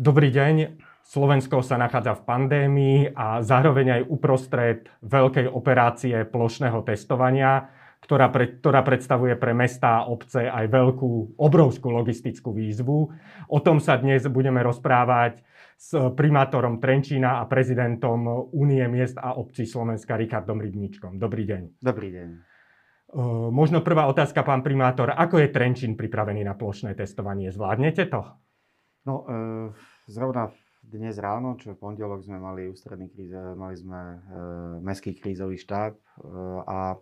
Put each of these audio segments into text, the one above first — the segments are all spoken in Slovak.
Dobrý deň. Slovensko sa nachádza v pandémii a zároveň aj uprostred veľkej operácie plošného testovania, ktorá, pre, ktorá predstavuje pre mestá a obce aj veľkú, obrovskú logistickú výzvu. O tom sa dnes budeme rozprávať s primátorom Trenčína a prezidentom Únie miest a obcí Slovenska Richardom Rybničkom. Dobrý deň. Dobrý deň. Možno prvá otázka, pán primátor. Ako je Trenčín pripravený na plošné testovanie? Zvládnete to? No, e, zrovna dnes ráno, čo v pondelok sme mali ústredný kríze, mali sme e, mestský krízový štáb e, a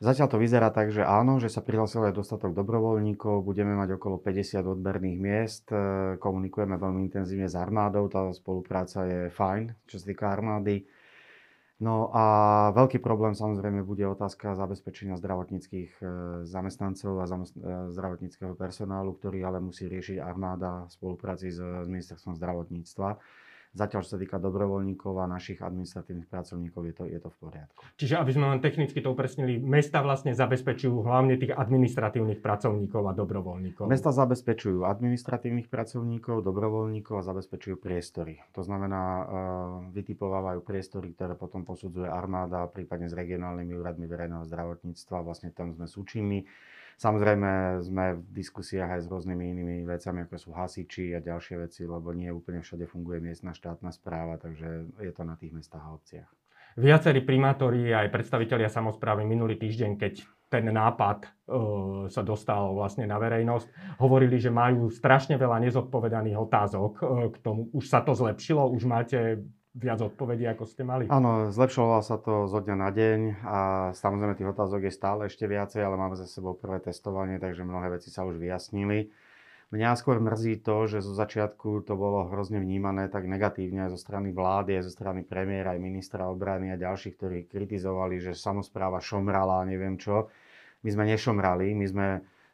zatiaľ to vyzerá tak, že áno, že sa prihlásilo aj dostatok dobrovoľníkov, budeme mať okolo 50 odberných miest, e, komunikujeme veľmi intenzívne s armádou, tá spolupráca je fajn, čo sa týka armády. No a veľký problém samozrejme bude otázka zabezpečenia zdravotníckých e, zamestnancov a e, zdravotníckého personálu, ktorý ale musí riešiť armáda v spolupráci s ministerstvom zdravotníctva. Zatiaľ, čo sa týka dobrovoľníkov a našich administratívnych pracovníkov, je to, je to v poriadku. Čiže, aby sme len technicky to upresnili, mesta vlastne zabezpečujú hlavne tých administratívnych pracovníkov a dobrovoľníkov. Mesta zabezpečujú administratívnych pracovníkov, dobrovoľníkov a zabezpečujú priestory. To znamená, uh, vytipovávajú priestory, ktoré potom posudzuje armáda, prípadne s regionálnymi úradmi verejného zdravotníctva. Vlastne tam sme súčinní. Samozrejme sme v diskusiách aj s rôznymi inými vecami, ako sú hasiči a ďalšie veci, lebo nie úplne všade funguje miestna štátna správa, takže je to na tých mestách a obciach. Viacerí primátori aj predstavitelia samozprávy minulý týždeň, keď ten nápad e, sa dostal vlastne na verejnosť, hovorili, že majú strašne veľa nezodpovedaných otázok e, k tomu. Už sa to zlepšilo? Už máte viac odpovedí, ako ste mali? Áno, zlepšovalo sa to zo dňa na deň a samozrejme tých otázok je stále ešte viacej, ale máme za sebou prvé testovanie, takže mnohé veci sa už vyjasnili. Mňa skôr mrzí to, že zo začiatku to bolo hrozne vnímané tak negatívne aj zo strany vlády, aj zo strany premiéra, aj ministra obrany a ďalších, ktorí kritizovali, že samozpráva šomrala a neviem čo. My sme nešomrali, my sme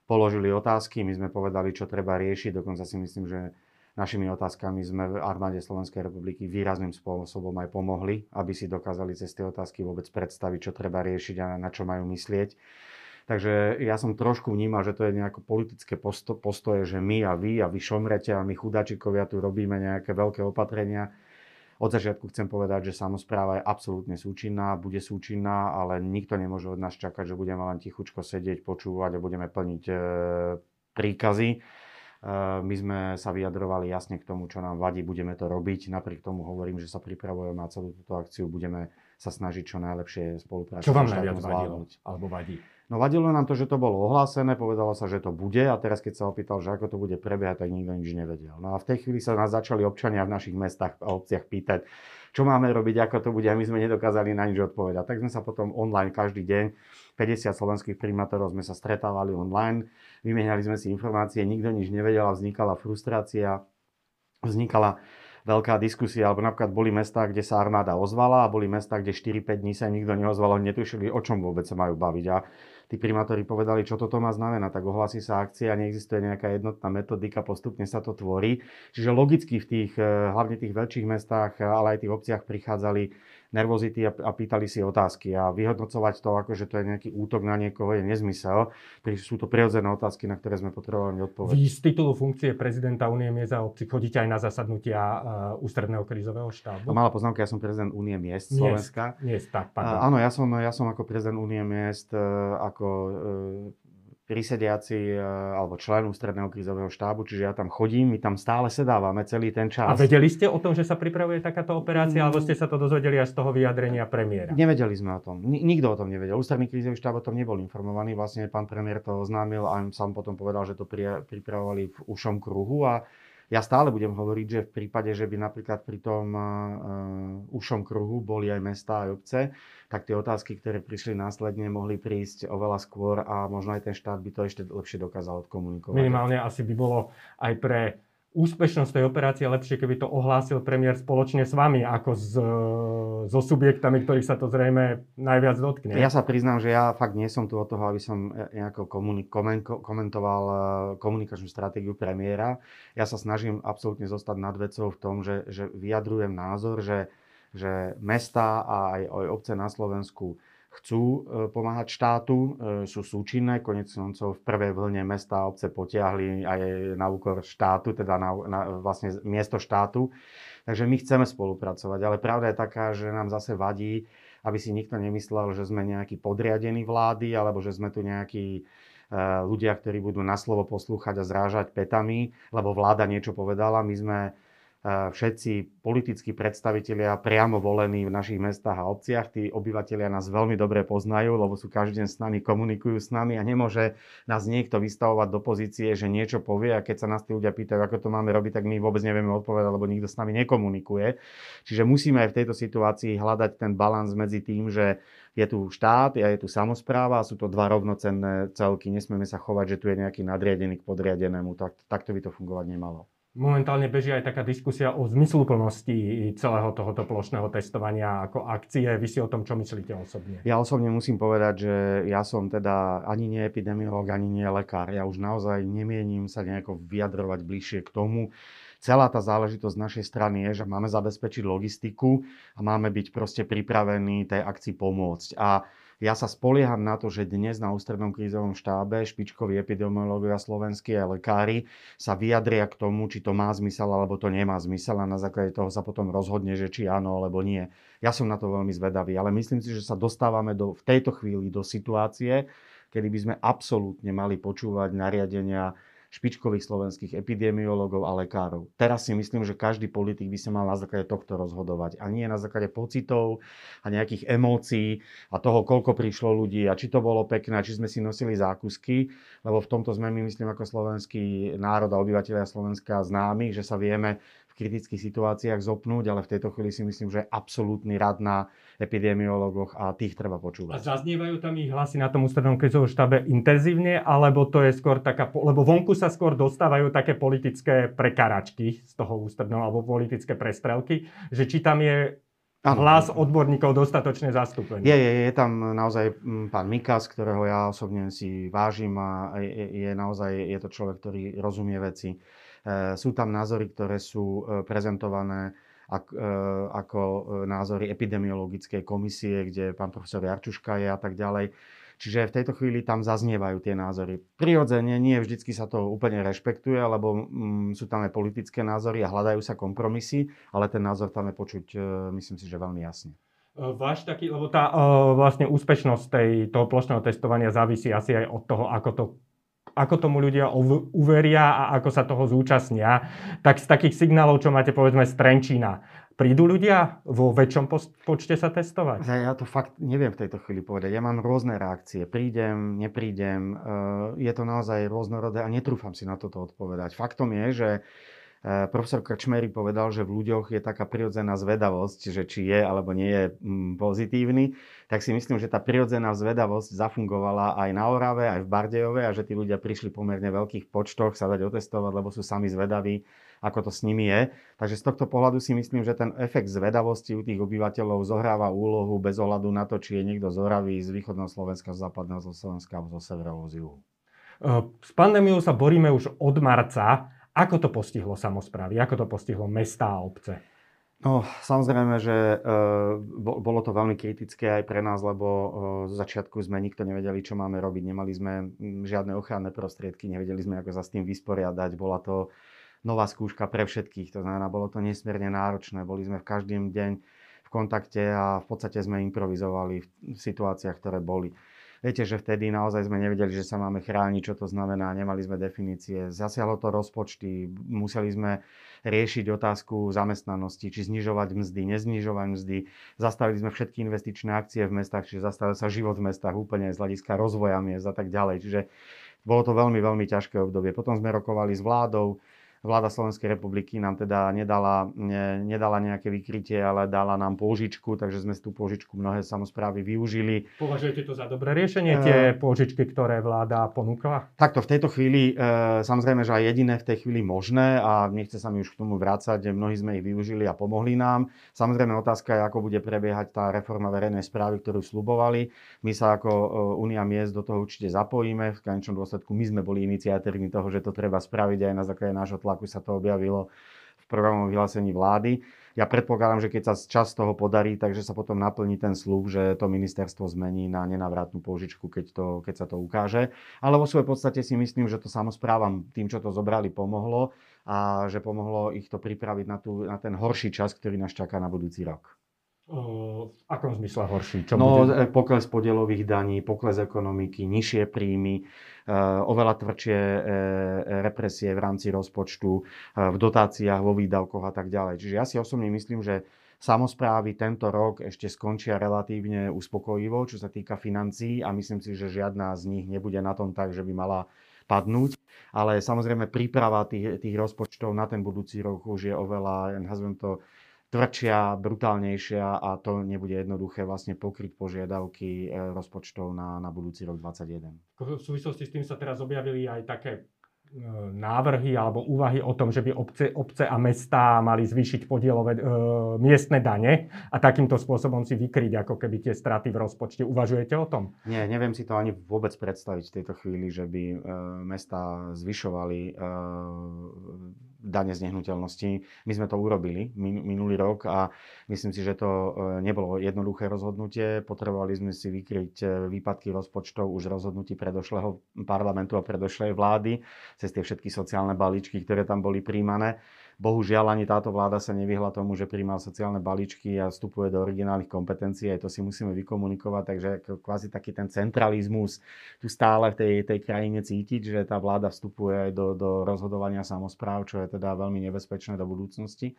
položili otázky, my sme povedali, čo treba riešiť, dokonca si myslím, že našimi otázkami sme v armáde Slovenskej republiky výrazným spôsobom aj pomohli, aby si dokázali cez tie otázky vôbec predstaviť, čo treba riešiť a na čo majú myslieť. Takže ja som trošku vnímal, že to je nejaké politické posto- postoje, že my a vy a vy šomrete a my chudačikovia tu robíme nejaké veľké opatrenia. Od začiatku chcem povedať, že samozpráva je absolútne súčinná, bude súčinná, ale nikto nemôže od nás čakať, že budeme len tichučko sedieť, počúvať a budeme plniť e, príkazy my sme sa vyjadrovali jasne k tomu, čo nám vadí, budeme to robiť. Napriek tomu hovorím, že sa pripravujeme na celú túto akciu, budeme sa snažiť čo najlepšie spolupracovať. Čo vám najviac vadilo? Alebo vadí? No vadilo nám to, že to bolo ohlásené, povedalo sa, že to bude a teraz keď sa opýtal, že ako to bude prebiehať, tak nikto nič nevedel. No a v tej chvíli sa nás začali občania v našich mestách a obciach pýtať, čo máme robiť, ako to bude a my sme nedokázali na nič odpovedať. Tak sme sa potom online každý deň, 50 slovenských primátorov sme sa stretávali online, vymieniali sme si informácie, nikto nič nevedel a vznikala frustrácia, vznikala veľká diskusia, alebo napríklad boli mesta, kde sa armáda ozvala a boli mesta, kde 4-5 dní sa nikto neozval, oni netušili, o čom vôbec sa majú baviť. A tí primátori povedali, čo toto má znamená, tak ohlasí sa akcia, neexistuje nejaká jednotná metodika, postupne sa to tvorí. Čiže logicky v tých, eh, hlavne tých väčších mestách, ale aj tých obciach prichádzali nervozity a, a pýtali si otázky. A vyhodnocovať to, ako že to je nejaký útok na niekoho, je nezmysel. Takže sú to prirodzené otázky, na ktoré sme potrebovali odpovedať. Vy z titulu funkcie prezidenta Únie miest a obci chodíte aj na zasadnutia uh, ústredného krízového štábu? No, malá poznámka, ja som prezident Únie miest Slovenska. Miest, tak, pardon. Uh, áno, ja som, ja som ako prezident Únie miest, uh, ako uh, prísediaci e, alebo člen ústredného krízového štábu, čiže ja tam chodím, my tam stále sedávame celý ten čas. A vedeli ste o tom, že sa pripravuje takáto operácia, alebo ste sa to dozvedeli až z toho vyjadrenia premiéra? Nevedeli sme o tom. Nikto o tom nevedel. Ústredný krízový štáb o tom nebol informovaný. Vlastne pán premiér to oznámil a sám potom povedal, že to pripravovali v ušom kruhu a ja stále budem hovoriť, že v prípade, že by napríklad pri tom uh, ušom kruhu boli aj mesta, aj obce, tak tie otázky, ktoré prišli následne, mohli prísť oveľa skôr a možno aj ten štát by to ešte lepšie dokázal odkomunikovať. Minimálne asi by bolo aj pre úspešnosť tej operácie lepšie, keby to ohlásil premiér spoločne s vami, ako s, so subjektami, ktorých sa to zrejme najviac dotkne. Ja sa priznám, že ja fakt nie som tu od toho, aby som nejako komunik- komentoval eh, komunikačnú stratégiu premiéra. Ja sa snažím absolútne zostať nad vecou v tom, že, že vyjadrujem názor, že, že mesta a aj, aj obce na Slovensku chcú e, pomáhať štátu, e, sú súčinné, konec koncov v prvej vlne mesta a obce potiahli aj na úkor štátu, teda na, na vlastne miesto štátu. Takže my chceme spolupracovať, ale pravda je taká, že nám zase vadí, aby si nikto nemyslel, že sme nejakí podriadení vlády, alebo že sme tu nejakí e, ľudia, ktorí budú na slovo poslúchať a zrážať petami, lebo vláda niečo povedala. My sme všetci politickí predstavitelia priamo volení v našich mestách a obciach. Tí obyvateľia nás veľmi dobre poznajú, lebo sú každý deň s nami, komunikujú s nami a nemôže nás niekto vystavovať do pozície, že niečo povie a keď sa nás tí ľudia pýtajú, ako to máme robiť, tak my vôbec nevieme odpovedať, lebo nikto s nami nekomunikuje. Čiže musíme aj v tejto situácii hľadať ten balans medzi tým, že je tu štát a je tu samozpráva a sú to dva rovnocenné celky. Nesmieme sa chovať, že tu je nejaký nadriadený k podriadenému. Tak, takto by to fungovať nemalo. Momentálne beží aj taká diskusia o zmysluplnosti celého tohoto plošného testovania ako akcie. Vy si o tom čo myslíte osobne? Ja osobne musím povedať, že ja som teda ani nie epidemiolog, ani nie lekár. Ja už naozaj nemienim sa nejako vyjadrovať bližšie k tomu. Celá tá záležitosť z našej strany je, že máme zabezpečiť logistiku a máme byť proste pripravení tej akcii pomôcť. A ja sa spolieham na to, že dnes na ústrednom krízovom štábe špičkoví epidemiológovia slovenskí a lekári sa vyjadria k tomu, či to má zmysel alebo to nemá zmysel a na základe toho sa potom rozhodne, že či áno alebo nie. Ja som na to veľmi zvedavý, ale myslím si, že sa dostávame do, v tejto chvíli do situácie, kedy by sme absolútne mali počúvať nariadenia špičkových slovenských epidemiológov a lekárov. Teraz si myslím, že každý politik by sa mal na základe tohto rozhodovať a nie na základe pocitov a nejakých emócií a toho, koľko prišlo ľudí a či to bolo pekné, či sme si nosili zákusky, lebo v tomto sme my, myslím, ako slovenský národ a obyvateľia Slovenska známi, že sa vieme v kritických situáciách zopnúť, ale v tejto chvíli si myslím, že absolútny rad na epidemiologoch a tých treba počúvať. A zaznievajú tam ich hlasy na tom ústrednom krizovom štábe intenzívne, alebo to je skôr taká, lebo vonku sa skôr dostávajú také politické prekaračky z toho ústredného, alebo politické prestrelky, že či tam je Ano. hlas odborníkov dostatočne zastúpený. Je, je, je tam naozaj mm, pán Mikas, ktorého ja osobne si vážim a je, je naozaj je to človek, ktorý rozumie veci. Eh, sú tam názory, ktoré sú eh, prezentované eh, ako názory epidemiologickej komisie, kde pán profesor Jarčuška je a tak ďalej. Čiže v tejto chvíli tam zaznievajú tie názory. Prirodzene nie vždycky sa to úplne rešpektuje, lebo mm, sú tam aj politické názory a hľadajú sa kompromisy, ale ten názor tam je počuť, myslím si, že veľmi jasne. Váš taký, lebo tá vlastne úspešnosť tej, toho plošného testovania závisí asi aj od toho, ako to ako tomu ľudia uveria a ako sa toho zúčastnia, tak z takých signálov, čo máte povedzme z Trenčína, prídu ľudia vo väčšom počte sa testovať? Ja to fakt neviem v tejto chvíli povedať. Ja mám rôzne reakcie. Prídem, neprídem. Eh, je to naozaj rôznorodé a netrúfam si na toto odpovedať. Faktom je, že profesor Krčmery povedal, že v ľuďoch je taká prirodzená zvedavosť, že či je alebo nie je mm, pozitívny, tak si myslím, že tá prirodzená zvedavosť zafungovala aj na Orave, aj v Bardejove a že tí ľudia prišli pomerne veľkých počtoch sa dať otestovať, lebo sú sami zvedaví, ako to s nimi je. Takže z tohto pohľadu si myslím, že ten efekt zvedavosti u tých obyvateľov zohráva úlohu bez ohľadu na to, či je niekto z Oravy, z východného Slovenska, z západného Slovenska zo severového z juhu. Eh, s pandémiou sa boríme už od marca. Ako to postihlo samozprávy? Ako to postihlo mesta a obce? No, samozrejme, že e, bolo to veľmi kritické aj pre nás, lebo e, začiatku sme nikto nevedeli, čo máme robiť. Nemali sme žiadne ochranné prostriedky, nevedeli sme, ako sa s tým vysporiadať. Bola to nová skúška pre všetkých, to znamená, bolo to nesmierne náročné. Boli sme v každý deň v kontakte a v podstate sme improvizovali v situáciách, ktoré boli. Viete, že vtedy naozaj sme nevedeli, že sa máme chrániť, čo to znamená, nemali sme definície. Zasiahlo to rozpočty, museli sme riešiť otázku zamestnanosti, či znižovať mzdy, neznižovať mzdy. Zastavili sme všetky investičné akcie v mestách, čiže zastavil sa život v mestách úplne z hľadiska rozvoja miest a tak ďalej. Čiže bolo to veľmi, veľmi ťažké obdobie. Potom sme rokovali s vládou, vláda Slovenskej republiky nám teda nedala, ne, nedala nejaké vykrytie, ale dala nám pôžičku, takže sme tú pôžičku mnohé samozprávy využili. Považujete to za dobré riešenie, tie uh, pôžičky, ktoré vláda ponúkla? Takto v tejto chvíli, uh, samozrejme, že aj jediné v tej chvíli možné a nechce sa mi už k tomu vrácať, mnohí sme ich využili a pomohli nám. Samozrejme otázka je, ako bude prebiehať tá reforma verejnej správy, ktorú slubovali. My sa ako Únia miest do toho určite zapojíme. V konečnom dôsledku my sme boli iniciatívni toho, že to treba spraviť aj na základe nášho tlaku tlaku sa to objavilo v programovom vyhlásení vlády. ja predpokladám, že keď sa čas toho podarí, takže sa potom naplní ten slúb, že to ministerstvo zmení na nenavratnú požičku, keď, to, keď sa to ukáže. Ale vo svojej podstate si myslím, že to samozprávam tým, čo to zobrali, pomohlo a že pomohlo ich to pripraviť na, tú, na ten horší čas, ktorý nás čaká na budúci rok. V akom zmysle horší? Čo no, bude? E, pokles podielových daní, pokles ekonomiky, nižšie príjmy, e, oveľa tvrdšie e, represie v rámci rozpočtu, v dotáciách, vo výdavkoch a tak ďalej. Čiže ja si osobne myslím, že samozprávy tento rok ešte skončia relatívne uspokojivo, čo sa týka financií a myslím si, že žiadna z nich nebude na tom tak, že by mala padnúť. Ale samozrejme príprava tých, tých rozpočtov na ten budúci rok už je oveľa, nazvem to, tvrdšia, brutálnejšia a to nebude jednoduché vlastne pokryť požiadavky e, rozpočtov na, na budúci rok 2021. V súvislosti s tým sa teraz objavili aj také E, návrhy alebo úvahy o tom, že by obce, obce a mestá mali zvýšiť podielové e, miestne dane a takýmto spôsobom si vykryť ako keby tie straty v rozpočte. Uvažujete o tom? Nie, neviem si to ani vôbec predstaviť v tejto chvíli, že by e, mestá zvyšovali e, dane z nehnuteľnosti. My sme to urobili min, minulý rok a myslím si, že to e, nebolo jednoduché rozhodnutie. Potrebovali sme si vykryť e, výpadky rozpočtov už rozhodnutí predošlého parlamentu a predošlej vlády cez tie všetky sociálne balíčky, ktoré tam boli príjmané. Bohužiaľ ani táto vláda sa nevyhla tomu, že príjma sociálne balíčky a vstupuje do originálnych kompetencií, aj to si musíme vykomunikovať, takže kvázi taký ten centralizmus tu stále v tej, tej krajine cítiť, že tá vláda vstupuje aj do, do rozhodovania samozpráv, čo je teda veľmi nebezpečné do budúcnosti.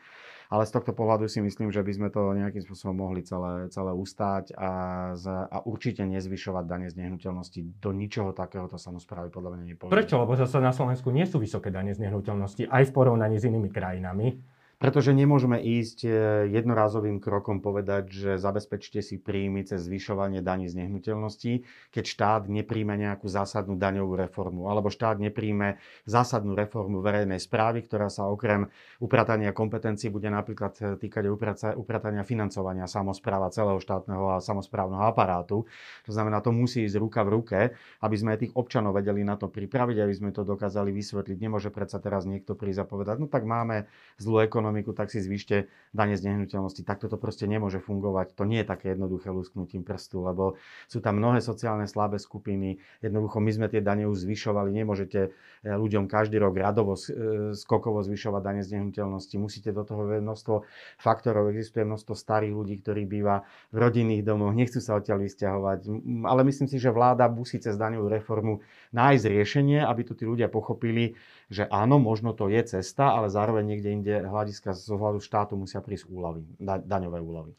Ale z tohto pohľadu si myslím, že by sme to nejakým spôsobom mohli celé, celé ustáť a, z, a určite nezvyšovať dane z nehnuteľnosti. Do ničoho takéhoto samozprávy podľa mňa nepovedú. Prečo? Lebo zase na Slovensku nie sú vysoké dane z nehnuteľnosti aj v porovnaní s inými krajinami krajinami. Pretože nemôžeme ísť e, jednorázovým krokom povedať, že zabezpečte si príjmy cez zvyšovanie daní z nehnuteľností, keď štát nepríjme nejakú zásadnú daňovú reformu, alebo štát nepríjme zásadnú reformu verejnej správy, ktorá sa okrem upratania kompetencií bude napríklad e, týkať upratania financovania samozpráva celého štátneho a samozprávneho aparátu. To znamená, to musí ísť ruka v ruke, aby sme tých občanov vedeli na to pripraviť, aby sme to dokázali vysvetliť. Nemôže predsa teraz niekto prísť a povedať, no tak máme zlú ekonomiku, ekonomiku, tak si zvyšte dane z nehnuteľnosti. Takto to proste nemôže fungovať. To nie je také jednoduché lusknutím prstu, lebo sú tam mnohé sociálne slabé skupiny. Jednoducho my sme tie dane už zvyšovali. Nemôžete e, ľuďom každý rok radovo, e, skokovo zvyšovať dane z nehnuteľnosti. Musíte do toho množstvo faktorov. Existuje množstvo starých ľudí, ktorí býva v rodinných domoch, nechcú sa odtiaľ vysťahovať. Ale myslím si, že vláda musí cez daňovú reformu nájsť riešenie, aby tu tí ľudia pochopili, že áno, možno to je cesta, ale zároveň niekde inde hľadiska z ohľadu štátu musia prísť úlavy, da, daňové úlavy.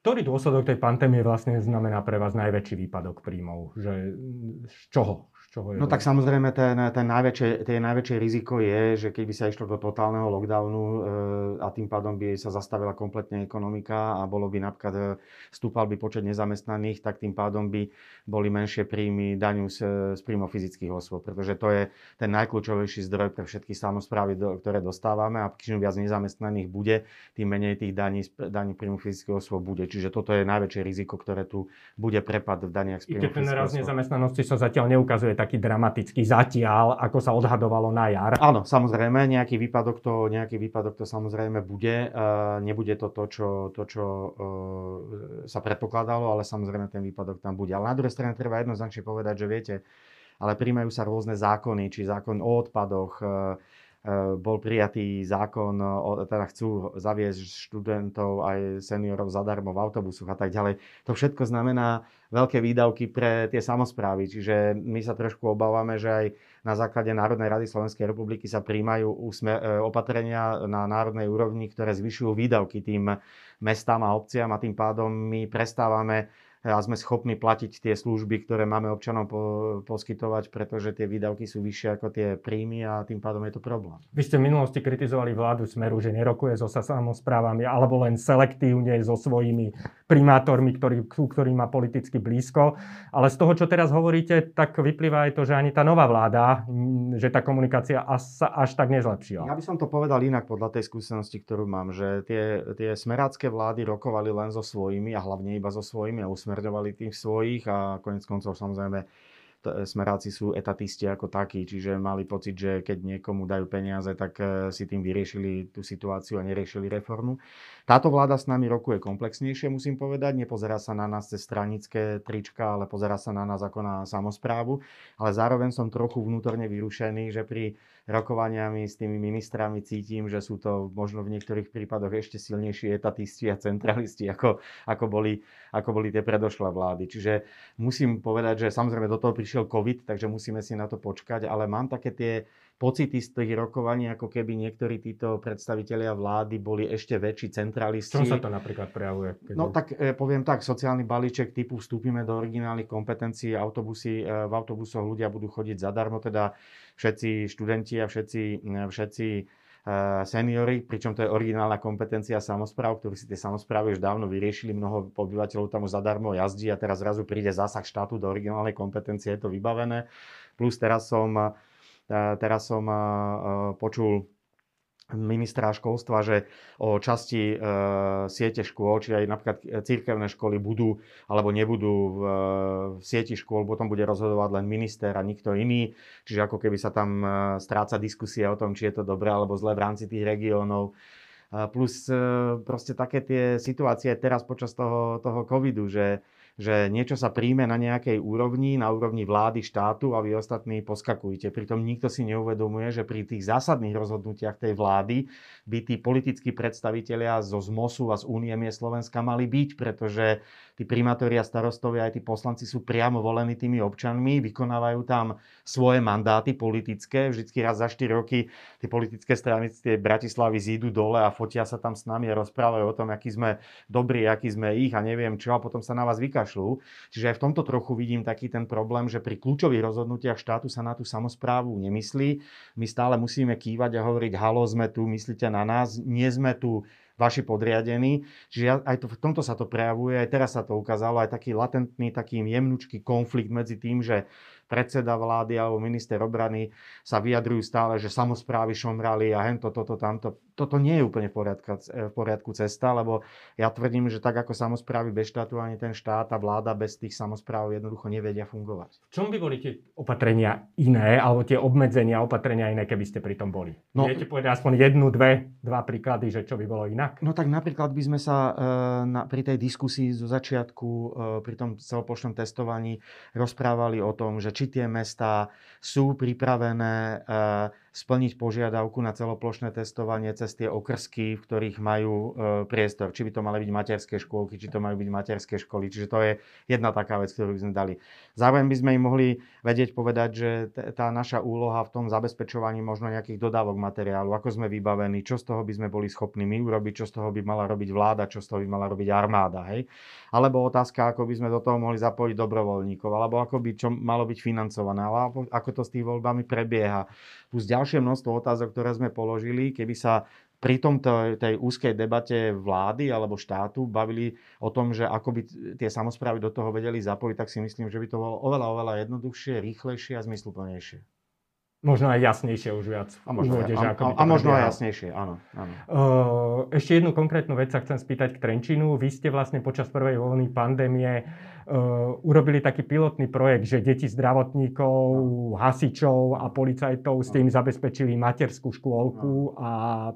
Ktorý dôsledok tej pandémie vlastne znamená pre vás najväčší výpadok príjmov? Že, z čoho? Čoho je no tak samozrejme ten, ten najväčšie, tie najväčšie riziko je, že keď by sa išlo do totálneho lockdownu e, a tým pádom by sa zastavila kompletne ekonomika a bolo by napríklad, e, stúpal by počet nezamestnaných, tak tým pádom by boli menšie príjmy daňu z, z príjmov fyzických osôb, pretože to je ten najkľúčovejší zdroj pre všetky samozprávy, do, ktoré dostávame a čím viac nezamestnaných bude, tým menej tých daní, daní príjmu fyzických osôb bude. Čiže toto je najväčšie riziko, ktoré tu bude prepad v daniach z príjmu I keď ten raz nezamestnanosti sa zatiaľ neukazuje taký dramatický zatiaľ, ako sa odhadovalo na jar. Áno, samozrejme, nejaký výpadok to, nejaký výpadok to samozrejme bude. Nebude to to, čo, to, čo e, sa predpokladalo, ale samozrejme ten výpadok tam bude. Ale na druhej strane treba jednoznačne povedať, že viete, ale príjmajú sa rôzne zákony, či zákon o odpadoch, e, bol prijatý zákon, teda chcú zaviesť študentov aj seniorov zadarmo v autobusoch a tak ďalej. To všetko znamená veľké výdavky pre tie samozprávy, čiže my sa trošku obávame, že aj na základe Národnej rady Slovenskej republiky sa príjmajú eh, opatrenia na národnej úrovni, ktoré zvyšujú výdavky tým mestám a obciam a tým pádom my prestávame a sme schopní platiť tie služby, ktoré máme občanom po, poskytovať, pretože tie výdavky sú vyššie ako tie príjmy a tým pádom je to problém. Vy ste v minulosti kritizovali vládu Smeru, že nerokuje so samozprávami alebo len selektívne so svojimi primátormi, ktorý, ktorý má politicky blízko. Ale z toho, čo teraz hovoríte, tak vyplýva aj to, že ani tá nová vláda, že tá komunikácia sa až tak nezlepšila. Ja by som to povedal inak podľa tej skúsenosti, ktorú mám, že tie, tie smerácké vlády rokovali len so svojimi a hlavne iba so svojimi a usmer usmerňovali tých svojich a konec koncov samozrejme smeráci sú etatisti ako takí, čiže mali pocit, že keď niekomu dajú peniaze, tak e, si tým vyriešili tú situáciu a neriešili reformu. Táto vláda s nami rokuje komplexnejšie, musím povedať. Nepozerá sa na nás cez stranické trička, ale pozerá sa na nás ako na samozprávu. Ale zároveň som trochu vnútorne vyrušený, že pri rokovaniami s tými ministrami cítim, že sú to možno v niektorých prípadoch ešte silnejší etatisti a centralisti, ako, ako, boli, ako boli tie predošlé vlády. Čiže musím povedať, že samozrejme do toho prišiel COVID, takže musíme si na to počkať, ale mám také tie pocity z tých rokovaní, ako keby niektorí títo predstavitelia vlády boli ešte väčší centralisti. Čo sa to napríklad prejavuje? Keď no tak e, poviem tak, sociálny balíček typu vstúpime do originálnych kompetencií, autobusy, e, v autobusoch ľudia budú chodiť zadarmo, teda všetci študenti a všetci, e, všetci seniory, pričom to je originálna kompetencia samozpráv, ktorú si tie samozprávy už dávno vyriešili, mnoho obyvateľov tam už zadarmo jazdí a teraz zrazu príde zásah štátu do originálnej kompetencie, je to vybavené. Plus teraz som Teraz som počul ministra školstva, že o časti e, siete škôl, či aj napríklad církevné školy budú alebo nebudú v, v sieti škôl, potom bude rozhodovať len minister a nikto iný. Čiže ako keby sa tam e, stráca diskusia o tom, či je to dobré alebo zlé v rámci tých regiónov. Plus e, proste také tie situácie teraz počas toho, toho covidu, že že niečo sa príjme na nejakej úrovni, na úrovni vlády, štátu a vy ostatní poskakujete. Pritom nikto si neuvedomuje, že pri tých zásadných rozhodnutiach tej vlády by tí politickí predstavitelia zo ZMOSu a z Únie miest Slovenska mali byť, pretože tí primátori a starostovia aj tí poslanci sú priamo volení tými občanmi, vykonávajú tam svoje mandáty politické. Vždycky raz za 4 roky tie politické strany z tej Bratislavy zídu dole a fotia sa tam s nami a rozprávajú o tom, aký sme dobrí, aký sme ich a neviem čo a potom sa na vás vykašľú. Čiže aj v tomto trochu vidím taký ten problém, že pri kľúčových rozhodnutiach štátu sa na tú samozprávu nemyslí. My stále musíme kývať a hovoriť, halo, sme tu, myslíte na nás, nie sme tu vaši podriadení. Čiže aj to, v tomto sa to prejavuje, aj teraz sa to ukázalo, aj taký latentný, taký jemnučký konflikt medzi tým, že predseda vlády alebo minister obrany sa vyjadrujú stále, že samozprávy šomrali a hento, toto, tamto. Toto nie je úplne v poriadku, v poriadku cesta, lebo ja tvrdím, že tak ako samozprávy bez štátu, ani ten štát a vláda bez tých samozpráv jednoducho nevedia fungovať. V čom by boli tie opatrenia iné, alebo tie obmedzenia opatrenia iné, keby ste pri tom boli? No, Viete povedať aspoň jednu, dve, dva príklady, že čo by bolo inak? No tak napríklad by sme sa e, na, pri tej diskusii zo začiatku, e, pri tom celoplošnom testovaní rozprávali o tom, že či tie mestá sú pripravené eh, splniť požiadavku na celoplošné testovanie cez tie okrsky, v ktorých majú e, priestor. Či by to mali byť materské škôlky, či to majú byť materské školy. Čiže to je jedna taká vec, ktorú by sme dali. Zároveň by sme im mohli vedieť povedať, že tá naša úloha v tom zabezpečovaní možno nejakých dodávok materiálu, ako sme vybavení, čo z toho by sme boli schopní my urobiť, čo z toho by mala robiť vláda, čo z toho by mala robiť armáda. Hej? Alebo otázka, ako by sme do toho mohli zapojiť dobrovoľníkov, alebo ako by čo malo byť financované, alebo ako to s tými voľbami prebieha plus ďalšie množstvo otázok, ktoré sme položili, keby sa pri tomto tej úzkej debate vlády alebo štátu bavili o tom, že ako by tie samozprávy do toho vedeli zapojiť, tak si myslím, že by to bolo oveľa, oveľa jednoduchšie, rýchlejšie a zmysluplnejšie. Možno aj jasnejšie už viac. A možno, aj, a, a, a možno aj jasnejšie, áno. áno. ešte jednu konkrétnu vec sa chcem spýtať k Trenčinu. Vy ste vlastne počas prvej vlny pandémie urobili taký pilotný projekt, že deti zdravotníkov, hasičov a policajtov ste im zabezpečili materskú škôlku a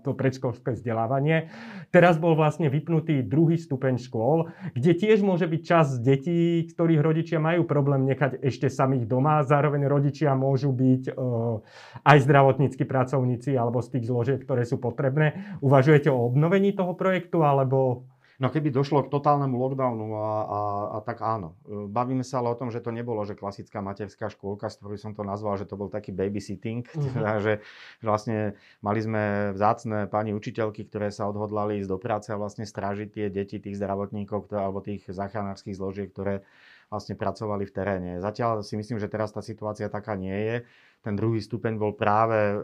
to predškolské vzdelávanie. Teraz bol vlastne vypnutý druhý stupeň škôl, kde tiež môže byť čas detí, ktorých rodičia majú problém nechať ešte samých doma. Zároveň rodičia môžu byť uh, aj zdravotníckí pracovníci alebo z tých zložiek, ktoré sú potrebné. Uvažujete o obnovení toho projektu alebo No keby došlo k totálnemu lockdownu a, a, a tak áno. E, bavíme sa ale o tom, že to nebolo, že klasická materská škôlka, z ktorej som to nazval, že to bol taký babysitting, mm-hmm. teda, že, že vlastne mali sme vzácne pani učiteľky, ktoré sa odhodlali ísť do práce a vlastne strážiť tie deti tých zdravotníkov ktoré, alebo tých záchranárskych zložiek, ktoré vlastne pracovali v teréne. Zatiaľ si myslím, že teraz tá situácia taká nie je ten druhý stupeň bol práve e,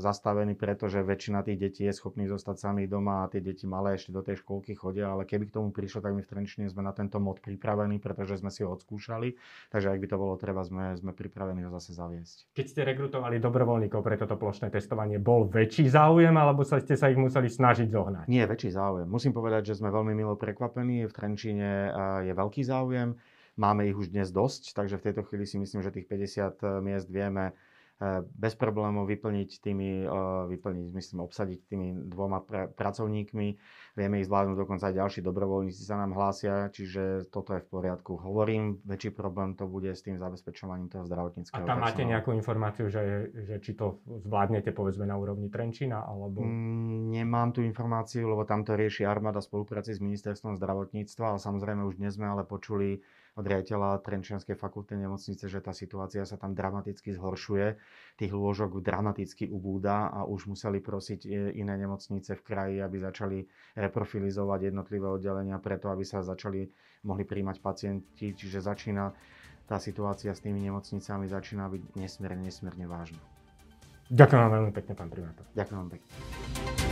zastavený, pretože väčšina tých detí je schopných zostať sami doma a tie deti malé ešte do tej školky chodia, ale keby k tomu prišlo, tak my v Trenčine sme na tento mod pripravení, pretože sme si ho odskúšali, takže ak by to bolo treba, sme, sme pripravení ho zase zaviesť. Keď ste rekrutovali dobrovoľníkov pre toto plošné testovanie, bol väčší záujem, alebo sa ste sa ich museli snažiť zohnať? Nie, väčší záujem. Musím povedať, že sme veľmi milo prekvapení. V Trenčine je veľký záujem. Máme ich už dnes dosť, takže v tejto chvíli si myslím, že tých 50 miest vieme Eh, bez problémov vyplniť tými, eh, vyplniť, myslím, obsadiť tými dvoma pr- pracovníkmi. Vieme ich zvládnuť, dokonca aj ďalší dobrovoľníci sa nám hlásia, čiže toto je v poriadku. Hovorím, väčší problém to bude s tým zabezpečovaním toho zdravotníckého A tam máte nejakú informáciu, že, že či to zvládnete povedzme na úrovni Trenčína, alebo... Mm, nemám tú informáciu, lebo tam to rieši armáda spolupráci s ministerstvom zdravotníctva, ale samozrejme už dnes sme ale počuli od riaditeľa Trenčianskej fakultnej nemocnice, že tá situácia sa tam dramaticky zhoršuje. Tých lôžok dramaticky ubúda a už museli prosiť e, iné nemocnice v kraji, aby začali reprofilizovať jednotlivé oddelenia preto, aby sa začali, mohli príjmať pacienti. Čiže začína tá situácia s tými nemocnicami začína byť nesmierne, nesmierne vážna. Ďakujem vám veľmi pekne, pán primátor. Ďakujem vám pekne.